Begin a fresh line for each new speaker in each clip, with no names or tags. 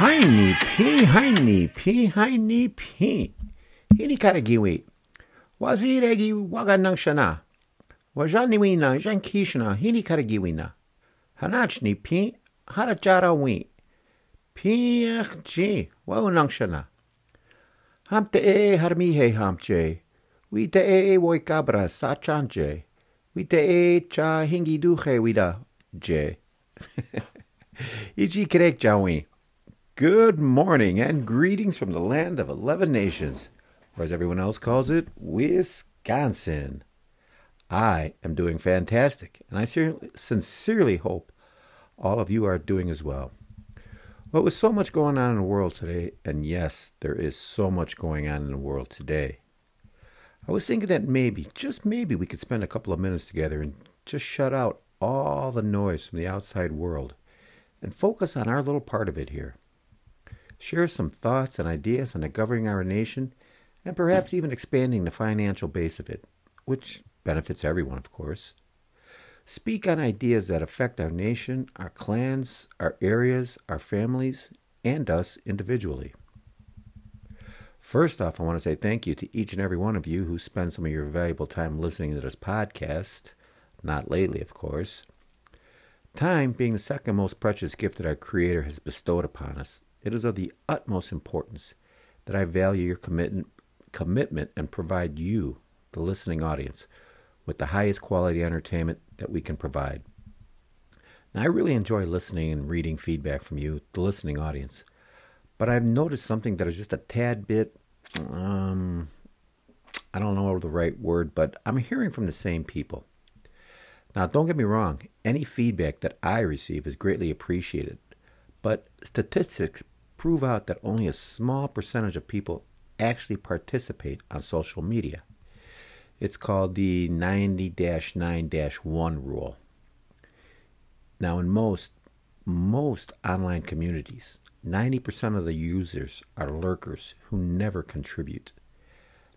Heini P Heini P Heini P. Hini karagiwi Waziregi waganangshana Wajaniwina jankishna hini karagiwina Hanachni P harachara wi. PG waunangshana Hamte e harmihe hamche Wite e woi cabra sachanje Wite e cha hingi duhe wida je. Iji krek jawi. Good morning and greetings from the land of 11 nations, or as everyone else calls it, Wisconsin. I am doing fantastic, and I sincerely hope all of you are doing as well. Well, with so much going on in the world today, and yes, there is so much going on in the world today, I was thinking that maybe, just maybe, we could spend a couple of minutes together and just shut out all the noise from the outside world and focus on our little part of it here share some thoughts and ideas on the governing our nation, and perhaps even expanding the financial base of it, which benefits everyone, of course. Speak on ideas that affect our nation, our clans, our areas, our families, and us individually. First off, I want to say thank you to each and every one of you who spend some of your valuable time listening to this podcast. Not lately, of course. Time being the second most precious gift that our Creator has bestowed upon us, it is of the utmost importance that I value your commitment, commitment and provide you, the listening audience, with the highest quality entertainment that we can provide. Now, I really enjoy listening and reading feedback from you, the listening audience, but I've noticed something that is just a tad bit, um, I don't know the right word, but I'm hearing from the same people. Now, don't get me wrong, any feedback that I receive is greatly appreciated, but statistics prove out that only a small percentage of people actually participate on social media. It's called the 90 9 1 rule. Now, in most, most online communities, 90% of the users are lurkers who never contribute.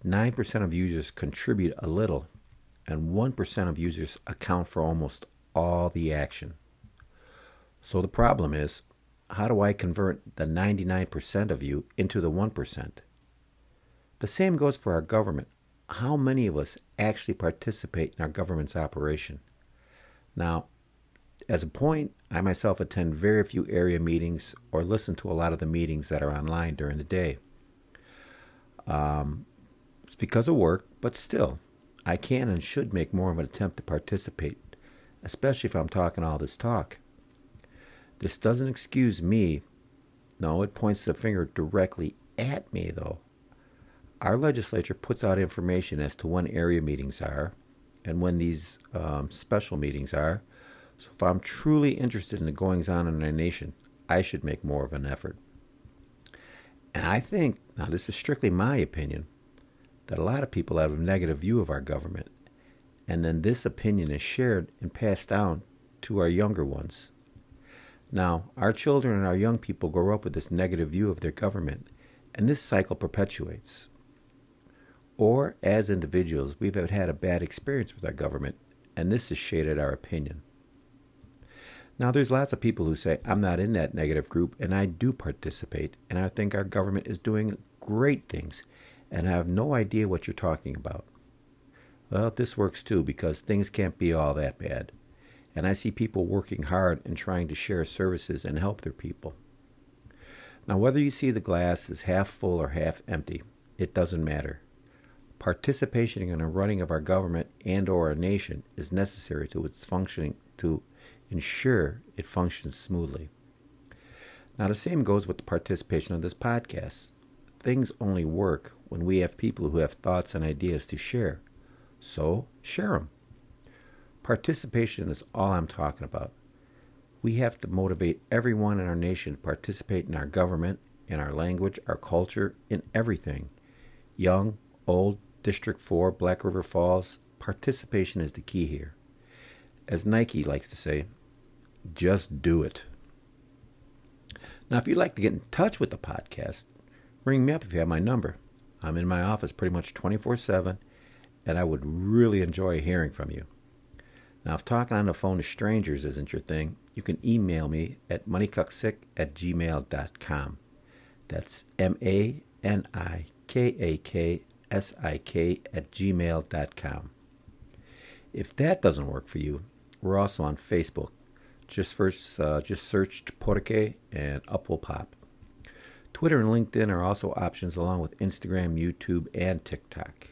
9% of users contribute a little, and 1% of users account for almost all the action. So the problem is how do I convert the 99% of you into the 1%? The same goes for our government. How many of us actually participate in our government's operation? Now, as a point, I myself attend very few area meetings or listen to a lot of the meetings that are online during the day. Um, it's because of work, but still, I can and should make more of an attempt to participate, especially if I'm talking all this talk. This doesn't excuse me. No, it points the finger directly at me, though. Our legislature puts out information as to when area meetings are and when these um, special meetings are. So if I'm truly interested in the goings on in our nation, I should make more of an effort. And I think, now this is strictly my opinion, that a lot of people have a negative view of our government. And then this opinion is shared and passed down to our younger ones. Now, our children and our young people grow up with this negative view of their government, and this cycle perpetuates. Or, as individuals, we've had a bad experience with our government, and this has shaded our opinion. Now, there's lots of people who say, I'm not in that negative group, and I do participate, and I think our government is doing great things, and I have no idea what you're talking about. Well, this works too, because things can't be all that bad and I see people working hard and trying to share services and help their people. Now, whether you see the glass as half full or half empty, it doesn't matter. Participation in the running of our government and or our nation is necessary to its functioning to ensure it functions smoothly. Now, the same goes with the participation of this podcast. Things only work when we have people who have thoughts and ideas to share. So, share them. Participation is all I'm talking about. We have to motivate everyone in our nation to participate in our government, in our language, our culture, in everything. Young, old, District 4, Black River Falls, participation is the key here. As Nike likes to say, just do it. Now, if you'd like to get in touch with the podcast, ring me up if you have my number. I'm in my office pretty much 24 7, and I would really enjoy hearing from you. Now, if talking on the phone to strangers isn't your thing, you can email me at manikaksik at gmail.com. That's M A N I K A K S I K at gmail.com. If that doesn't work for you, we're also on Facebook. Just first, uh, just search Porque and up will pop. Twitter and LinkedIn are also options along with Instagram, YouTube, and TikTok.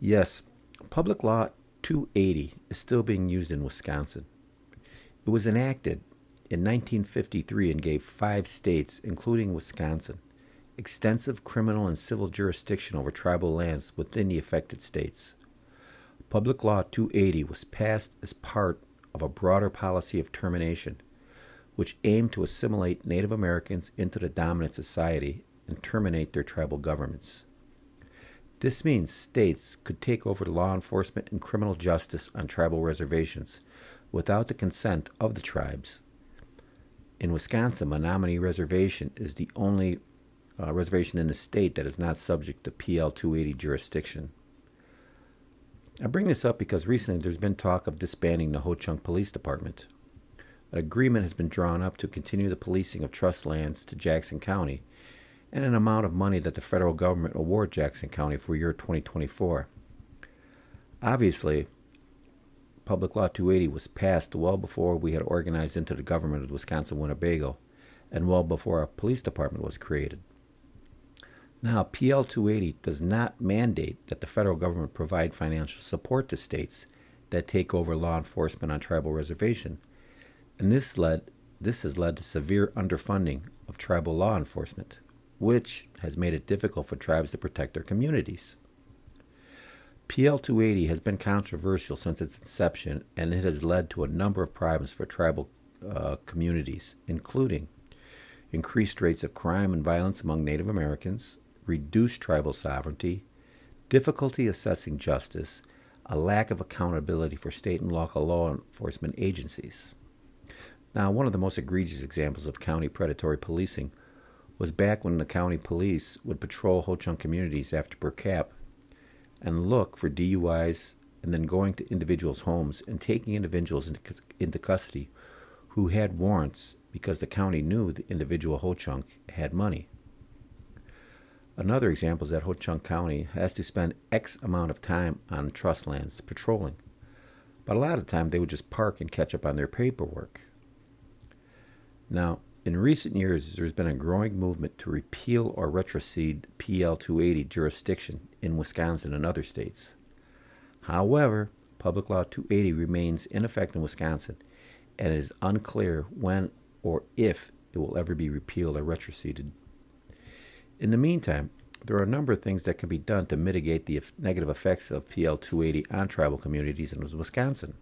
Yes, Public Law 280 is still being used in Wisconsin. It was enacted in 1953 and gave five states, including Wisconsin, extensive criminal and civil jurisdiction over tribal lands within the affected states. Public Law 280 was passed as part of a broader policy of termination, which aimed to assimilate Native Americans into the dominant society and terminate their tribal governments. This means states could take over law enforcement and criminal justice on tribal reservations without the consent of the tribes. In Wisconsin, Menominee Reservation is the only uh, reservation in the state that is not subject to PL 280 jurisdiction. I bring this up because recently there's been talk of disbanding the Ho Chunk Police Department. An agreement has been drawn up to continue the policing of trust lands to Jackson County and an amount of money that the federal government award Jackson County for year 2024. Obviously, Public Law 280 was passed well before we had organized into the government of Wisconsin Winnebago and well before a police department was created. Now, PL 280 does not mandate that the federal government provide financial support to states that take over law enforcement on tribal reservation, and this led this has led to severe underfunding of tribal law enforcement which has made it difficult for tribes to protect their communities. PL 280 has been controversial since its inception, and it has led to a number of problems for tribal uh, communities, including increased rates of crime and violence among Native Americans, reduced tribal sovereignty, difficulty assessing justice, a lack of accountability for state and local law enforcement agencies. Now, one of the most egregious examples of county predatory policing was back when the county police would patrol Ho Chunk communities after per cap and look for DUIs and then going to individuals' homes and taking individuals into, into custody who had warrants because the county knew the individual Ho Chunk had money. Another example is that Ho Chunk County has to spend X amount of time on trust lands patrolling, but a lot of time they would just park and catch up on their paperwork. Now, in recent years, there's been a growing movement to repeal or retrocede PL 280 jurisdiction in Wisconsin and other states. However, Public Law 280 remains in effect in Wisconsin and it is unclear when or if it will ever be repealed or retroceded. In the meantime, there are a number of things that can be done to mitigate the negative effects of PL 280 on tribal communities in Wisconsin.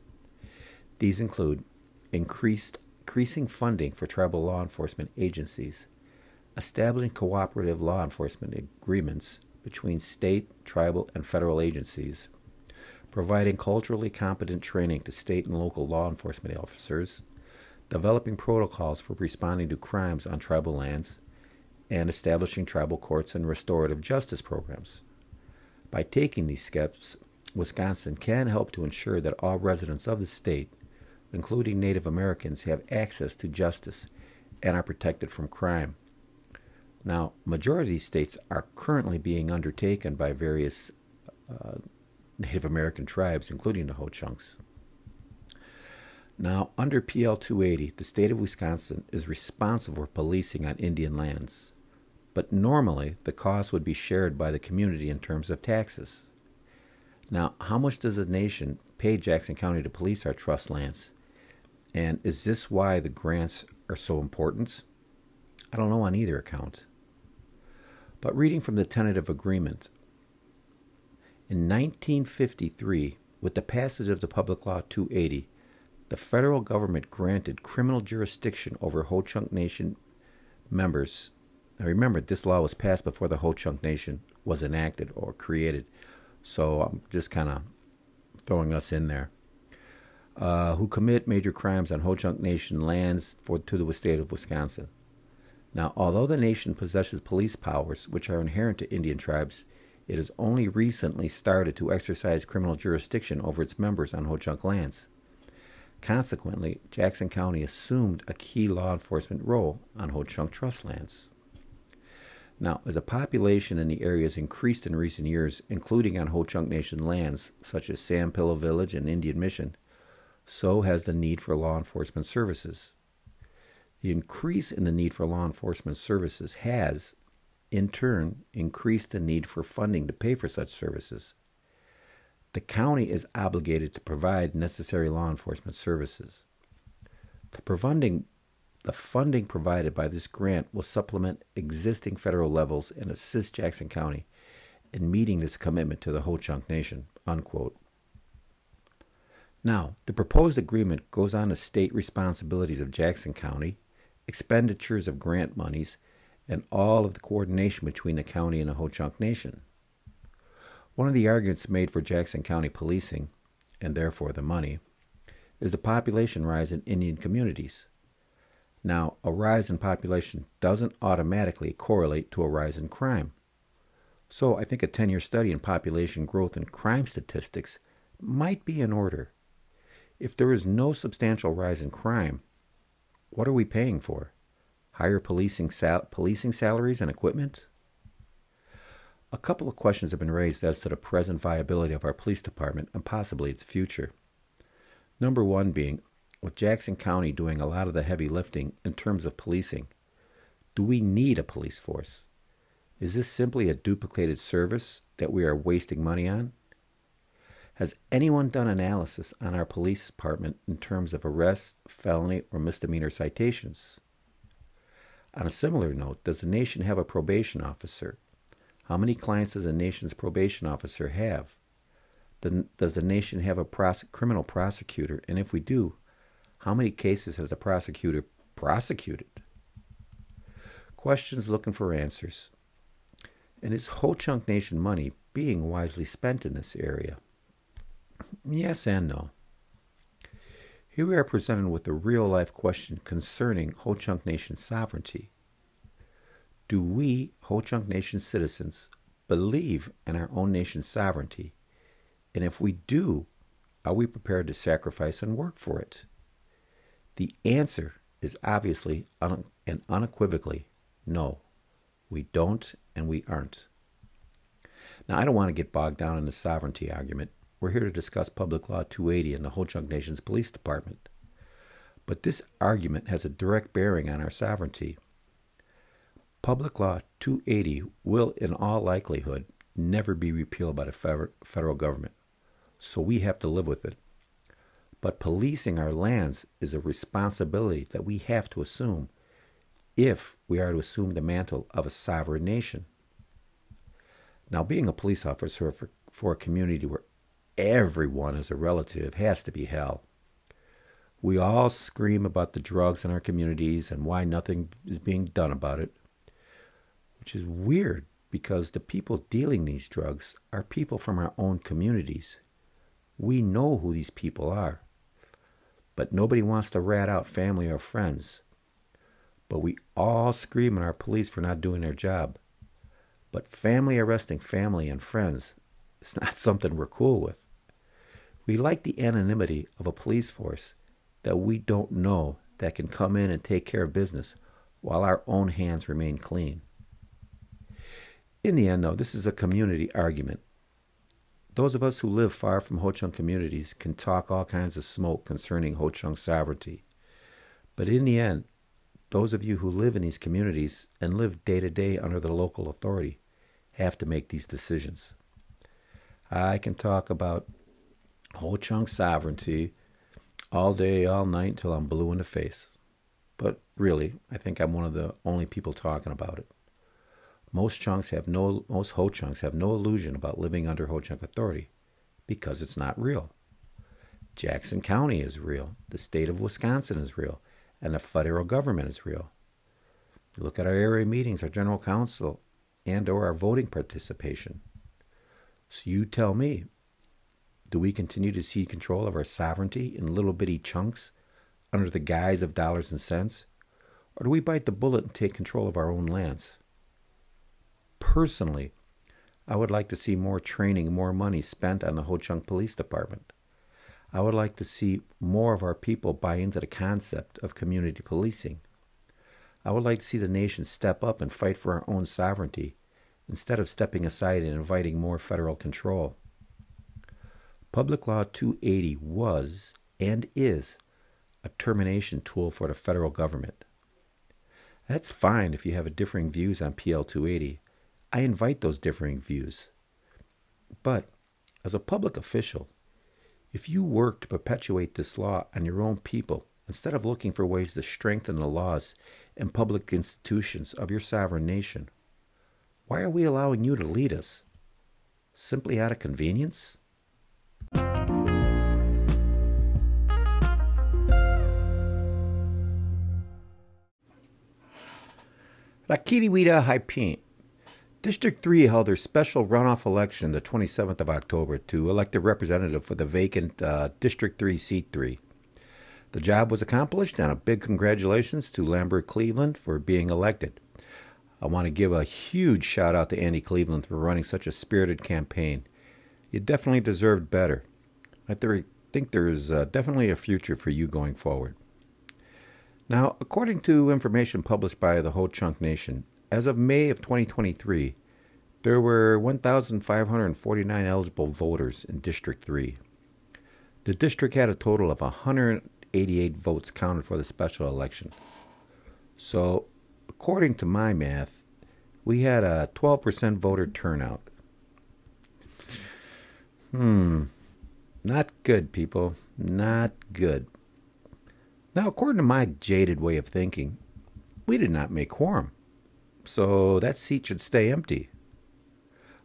These include increased increasing funding for tribal law enforcement agencies, establishing cooperative law enforcement agreements between state, tribal, and federal agencies, providing culturally competent training to state and local law enforcement officers, developing protocols for responding to crimes on tribal lands, and establishing tribal courts and restorative justice programs. By taking these steps, Wisconsin can help to ensure that all residents of the state including Native Americans, have access to justice and are protected from crime. Now, majority states are currently being undertaken by various uh, Native American tribes, including the Ho Chunks. Now, under PL 280, the state of Wisconsin is responsible for policing on Indian lands, but normally the cost would be shared by the community in terms of taxes. Now, how much does a nation pay Jackson County to police our trust lands? And is this why the grants are so important? I don't know on either account. But reading from the tentative agreement, in 1953, with the passage of the Public Law 280, the federal government granted criminal jurisdiction over Ho Chunk Nation members. Now remember, this law was passed before the Ho Chunk Nation was enacted or created. So I'm just kind of throwing us in there uh, who commit major crimes on Ho Chunk Nation lands for, to the state of Wisconsin. Now, although the nation possesses police powers which are inherent to Indian tribes, it has only recently started to exercise criminal jurisdiction over its members on Ho Chunk lands. Consequently, Jackson County assumed a key law enforcement role on Ho Chunk Trust lands. Now, as the population in the area has increased in recent years, including on Ho Chunk Nation lands such as Sand Pillow Village and Indian Mission, so has the need for law enforcement services. The increase in the need for law enforcement services has, in turn, increased the need for funding to pay for such services. The county is obligated to provide necessary law enforcement services. The, providing, the funding provided by this grant will supplement existing federal levels and assist Jackson County in meeting this commitment to the Ho Chunk Nation. Unquote. Now, the proposed agreement goes on to state responsibilities of Jackson County, expenditures of grant monies, and all of the coordination between the county and the Ho Chunk Nation. One of the arguments made for Jackson County policing, and therefore the money, is the population rise in Indian communities. Now, a rise in population doesn't automatically correlate to a rise in crime. So I think a 10 year study in population growth and crime statistics might be in order. If there is no substantial rise in crime, what are we paying for? higher policing, sal- policing salaries and equipment? A couple of questions have been raised as to the present viability of our police department and possibly its future. Number one being, with Jackson County doing a lot of the heavy lifting in terms of policing, do we need a police force? Is this simply a duplicated service that we are wasting money on? Has anyone done analysis on our police department in terms of arrests, felony, or misdemeanor citations? On a similar note, does the nation have a probation officer? How many clients does the nation's probation officer have? Does the nation have a prose- criminal prosecutor? And if we do, how many cases has the prosecutor prosecuted? Questions looking for answers. And is Ho Chunk Nation money being wisely spent in this area? Yes and no. Here we are presented with a real life question concerning Ho Chunk Nation sovereignty. Do we, Ho Chunk Nation citizens, believe in our own nation's sovereignty? And if we do, are we prepared to sacrifice and work for it? The answer is obviously un- and unequivocally no. We don't and we aren't. Now, I don't want to get bogged down in the sovereignty argument. We're here to discuss Public Law 280 and the Ho Chunk Nation's Police Department. But this argument has a direct bearing on our sovereignty. Public Law 280 will, in all likelihood, never be repealed by the federal government, so we have to live with it. But policing our lands is a responsibility that we have to assume if we are to assume the mantle of a sovereign nation. Now, being a police officer for, for a community where everyone is a relative has to be hell. We all scream about the drugs in our communities and why nothing is being done about it, which is weird because the people dealing these drugs are people from our own communities. We know who these people are. But nobody wants to rat out family or friends. But we all scream at our police for not doing their job. But family arresting family and friends is not something we're cool with. We like the anonymity of a police force that we don't know that can come in and take care of business while our own hands remain clean. In the end, though, this is a community argument. Those of us who live far from Ho Chunk communities can talk all kinds of smoke concerning Ho Chunk sovereignty. But in the end, those of you who live in these communities and live day to day under the local authority have to make these decisions. I can talk about Ho Chunk sovereignty all day, all night until I'm blue in the face. But really, I think I'm one of the only people talking about it. Most chunks have no most Ho chunks have no illusion about living under Ho Chunk authority because it's not real. Jackson County is real, the state of Wisconsin is real, and the federal government is real. You look at our area meetings, our general council, and or our voting participation. So you tell me, do we continue to see control of our sovereignty in little bitty chunks under the guise of dollars and cents? Or do we bite the bullet and take control of our own lands? Personally, I would like to see more training more money spent on the Ho Chunk Police Department. I would like to see more of our people buy into the concept of community policing. I would like to see the nation step up and fight for our own sovereignty instead of stepping aside and inviting more federal control. Public Law 280 was and is a termination tool for the federal government. That's fine if you have differing views on PL 280. I invite those differing views. But as a public official, if you work to perpetuate this law on your own people instead of looking for ways to strengthen the laws and public institutions of your sovereign nation, why are we allowing you to lead us? Simply out of convenience? Rakiriwita Haipin. District 3 held their special runoff election the 27th of October to elect a representative for the vacant uh, District 3 Seat 3. The job was accomplished, and a big congratulations to Lambert Cleveland for being elected. I want to give a huge shout out to Andy Cleveland for running such a spirited campaign. You definitely deserved better. I think there is uh, definitely a future for you going forward. Now, according to information published by the Ho Chunk Nation, as of May of 2023, there were 1,549 eligible voters in District 3. The district had a total of 188 votes counted for the special election. So, according to my math, we had a 12% voter turnout. Hmm. Not good, people. Not good. Now, according to my jaded way of thinking, we did not make quorum, so that seat should stay empty.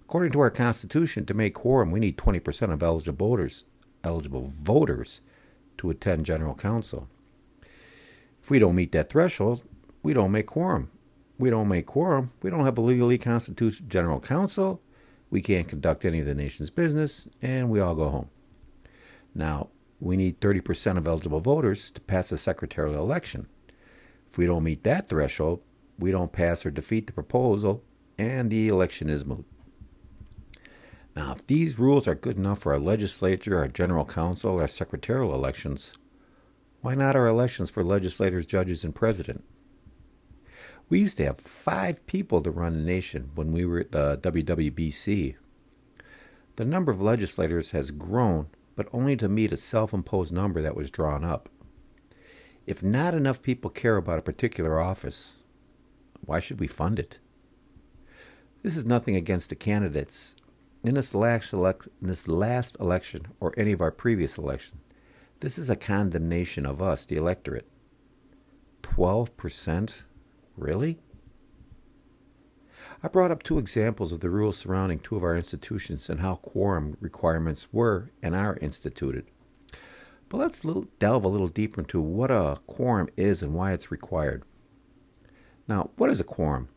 According to our Constitution, to make quorum, we need 20% of eligible voters, eligible voters to attend General Council. If we don't meet that threshold, we don't make quorum. We don't make quorum. We don't have a legally constituted General Council. We can't conduct any of the nation's business, and we all go home. Now, we need 30% of eligible voters to pass a secretarial election. If we don't meet that threshold, we don't pass or defeat the proposal, and the election is moot. Now, if these rules are good enough for our legislature, our general council, our secretarial elections, why not our elections for legislators, judges, and president? We used to have five people to run the nation when we were at the WWBC. The number of legislators has grown but only to meet a self imposed number that was drawn up. If not enough people care about a particular office, why should we fund it? This is nothing against the candidates. In this last, in this last election, or any of our previous elections, this is a condemnation of us, the electorate. 12%? Really? I brought up two examples of the rules surrounding two of our institutions and how quorum requirements were and are instituted. But let's delve a little deeper into what a quorum is and why it's required. Now, what is a quorum?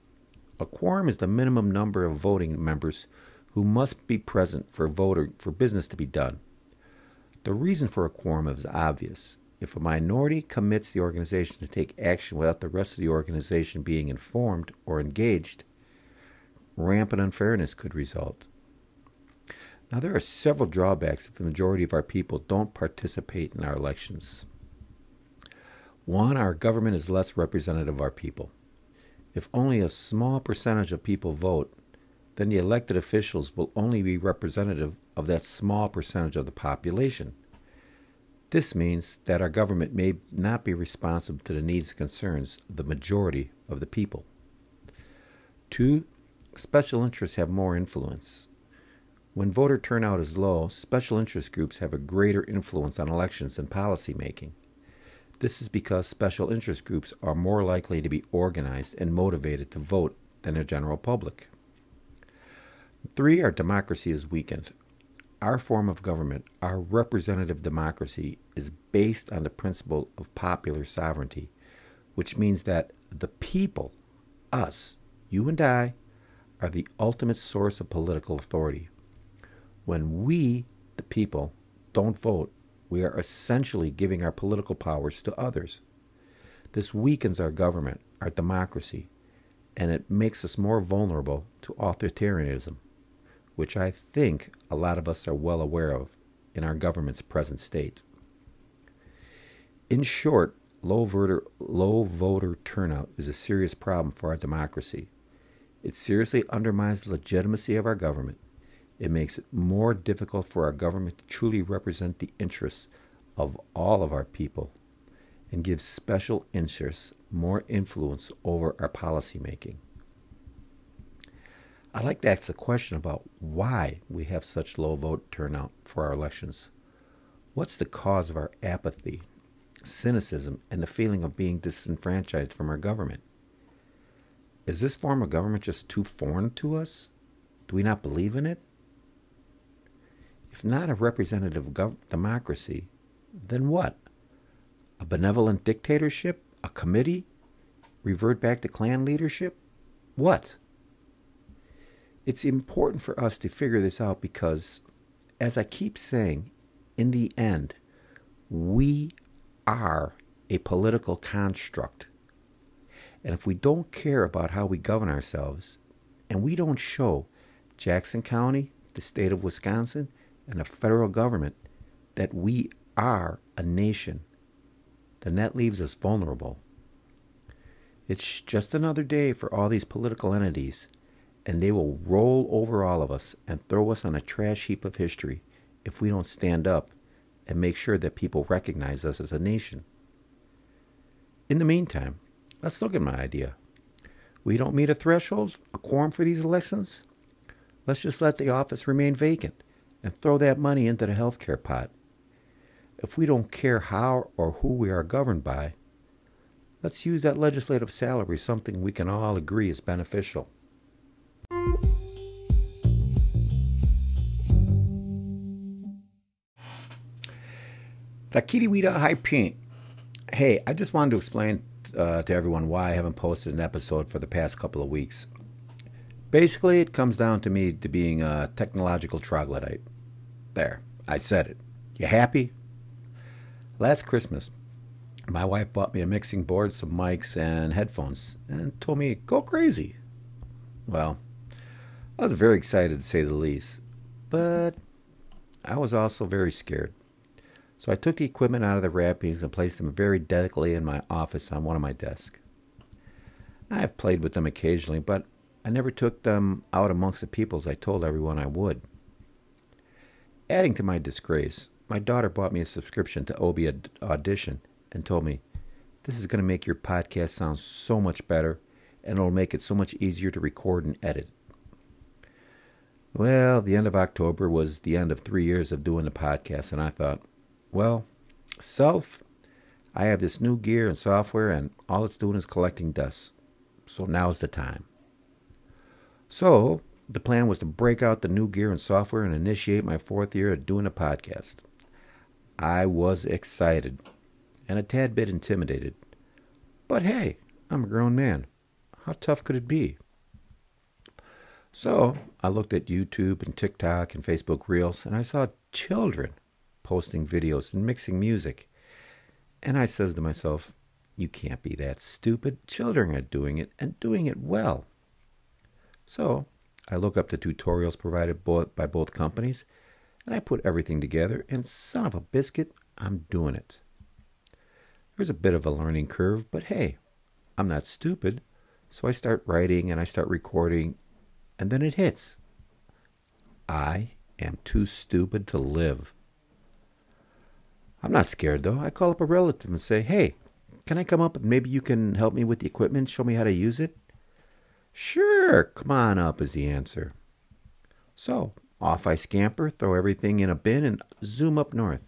A quorum is the minimum number of voting members who must be present for voter for business to be done. The reason for a quorum is obvious. If a minority commits the organization to take action without the rest of the organization being informed or engaged, rampant unfairness could result. Now, there are several drawbacks if the majority of our people don't participate in our elections. One, our government is less representative of our people. If only a small percentage of people vote, then the elected officials will only be representative of that small percentage of the population. This means that our government may not be responsive to the needs and concerns of the majority of the people. Two, special interests have more influence. When voter turnout is low, special interest groups have a greater influence on elections and policy making. This is because special interest groups are more likely to be organized and motivated to vote than the general public. Three, our democracy is weakened. Our form of government, our representative democracy, is based on the principle of popular sovereignty, which means that the people, us, you and I, are the ultimate source of political authority. When we, the people, don't vote, we are essentially giving our political powers to others. This weakens our government, our democracy, and it makes us more vulnerable to authoritarianism, which I think a lot of us are well aware of in our government's present state. In short, low voter, low voter turnout is a serious problem for our democracy. It seriously undermines the legitimacy of our government. It makes it more difficult for our government to truly represent the interests of all of our people and gives special interests more influence over our policymaking. I'd like to ask the question about why we have such low vote turnout for our elections. What's the cause of our apathy, cynicism, and the feeling of being disenfranchised from our government? Is this form of government just too foreign to us? Do we not believe in it? If not a representative gov- democracy, then what? A benevolent dictatorship? A committee? Revert back to clan leadership? What? It's important for us to figure this out because, as I keep saying, in the end, we are a political construct. And if we don't care about how we govern ourselves, and we don't show Jackson County, the state of Wisconsin, and the federal government that we are a nation, then that leaves us vulnerable. It's just another day for all these political entities and they will roll over all of us and throw us on a trash heap of history if we don't stand up and make sure that people recognize us as a nation. In the meantime, let's look at my idea. We don't meet a threshold, a quorum for these elections? Let's just let the office remain vacant and throw that money into the healthcare pot. If we don't care how or who we are governed by, let's use that legislative salary something we can all agree is beneficial. Rakiriwida High Pink. Hey, I just wanted to explain uh, to everyone why I haven't posted an episode for the past couple of weeks. Basically, it comes down to me to being a technological troglodyte. There, I said it. You happy? Last Christmas, my wife bought me a mixing board, some mics, and headphones, and told me, go crazy. Well, I was very excited to say the least, but I was also very scared. So I took the equipment out of the wrappings and placed them very delicately in my office on one of my desks. I have played with them occasionally, but I never took them out amongst the people as I told everyone I would. Adding to my disgrace, my daughter bought me a subscription to Adobe Audition and told me, This is going to make your podcast sound so much better and it'll make it so much easier to record and edit. Well, the end of October was the end of three years of doing the podcast, and I thought, well, self, I have this new gear and software, and all it's doing is collecting dust. So now's the time. So the plan was to break out the new gear and software and initiate my fourth year of doing a podcast. I was excited and a tad bit intimidated. But hey, I'm a grown man. How tough could it be? So I looked at YouTube and TikTok and Facebook Reels, and I saw children posting videos and mixing music. And I says to myself, you can't be that stupid. Children are doing it and doing it well. So I look up the tutorials provided by both companies, and I put everything together, and son of a biscuit, I'm doing it. There's a bit of a learning curve, but hey, I'm not stupid. So I start writing and I start recording and then it hits. I am too stupid to live. I'm not scared though. I call up a relative and say, hey, can I come up and maybe you can help me with the equipment, show me how to use it? Sure, come on up, is the answer. So off I scamper, throw everything in a bin, and zoom up north.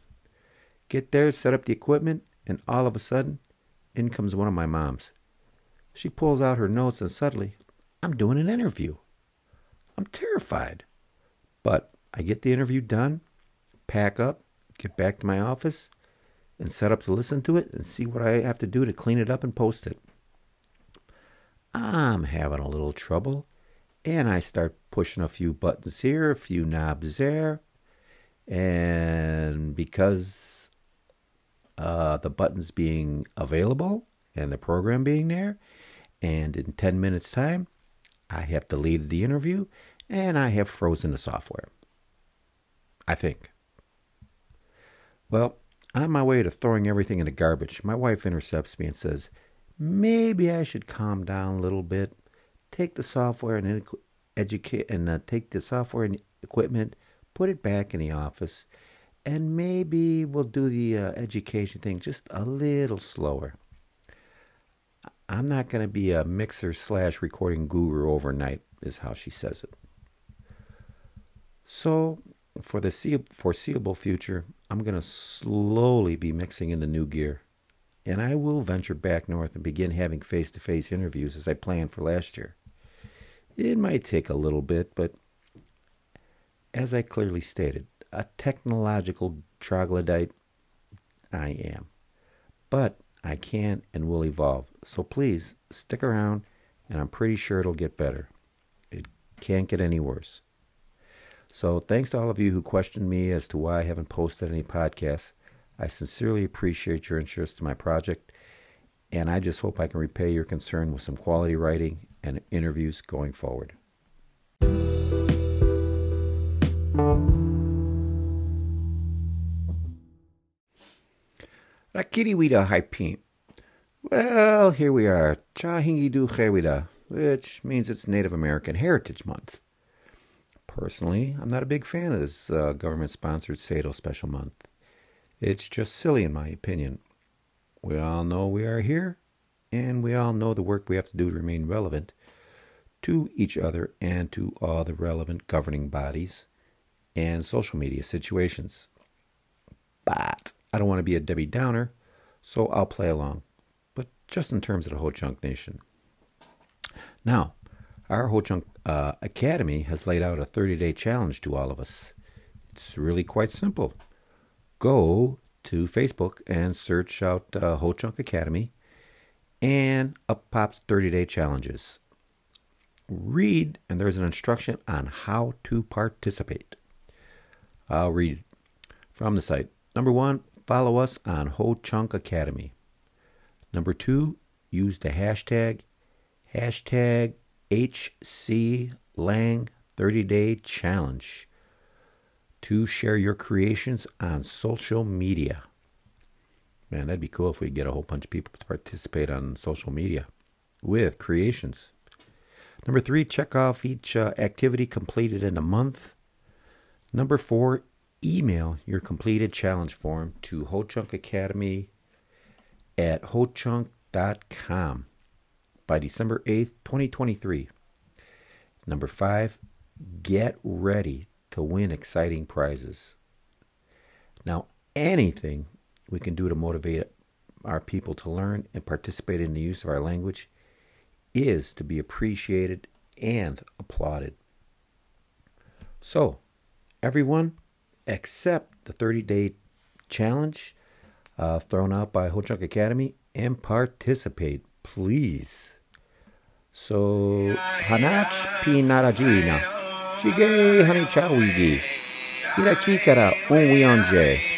Get there, set up the equipment, and all of a sudden, in comes one of my moms. She pulls out her notes, and suddenly, I'm doing an interview. I'm terrified. But I get the interview done, pack up, get back to my office, and set up to listen to it and see what I have to do to clean it up and post it. I'm having a little trouble, and I start pushing a few buttons here, a few knobs there, and because uh, the buttons being available and the program being there, and in 10 minutes' time, I have deleted the interview and I have frozen the software. I think. Well, on my way to throwing everything in the garbage, my wife intercepts me and says, Maybe I should calm down a little bit, take the software and educate and uh, take the software and equipment, put it back in the office, and maybe we'll do the uh, education thing just a little slower. I'm not going to be a mixer slash recording guru overnight, is how she says it. So, for the foreseeable future, I'm going to slowly be mixing in the new gear. And I will venture back north and begin having face to face interviews as I planned for last year. It might take a little bit, but as I clearly stated, a technological troglodyte I am. But I can and will evolve. So please stick around, and I'm pretty sure it'll get better. It can't get any worse. So thanks to all of you who questioned me as to why I haven't posted any podcasts. I sincerely appreciate your interest in my project, and I just hope I can repay your concern with some quality writing and interviews going forward. Rakiriwida Haipim. Well, here we are, Chahingidu Chewida, which means it's Native American Heritage Month. Personally, I'm not a big fan of this uh, government sponsored Sado special month. It's just silly, in my opinion. We all know we are here, and we all know the work we have to do to remain relevant to each other and to all the relevant governing bodies and social media situations. But I don't want to be a Debbie Downer, so I'll play along, but just in terms of the Ho Chunk Nation. Now, our Ho Chunk uh, Academy has laid out a 30 day challenge to all of us. It's really quite simple. Go to Facebook and search out uh, Ho Chunk Academy, and up pops 30 day challenges. Read, and there's an instruction on how to participate. I'll read from the site. Number one, follow us on Ho Chunk Academy. Number two, use the hashtag hashtag HC Lang 30 Day Challenge to share your creations on social media. Man, that'd be cool if we get a whole bunch of people to participate on social media with creations. Number three, check off each uh, activity completed in a month. Number four, email your completed challenge form to Ho Chunk Academy at hochunk.com by December 8th, 2023. Number five, get ready to win exciting prizes. Now, anything we can do to motivate our people to learn and participate in the use of our language is to be appreciated and applauded. So, everyone, accept the 30 day challenge uh, thrown out by Ho Chunk Academy and participate, please. So, Hanach Pinarajina, Shige Hanichawigi, Hirakikara Unwionje.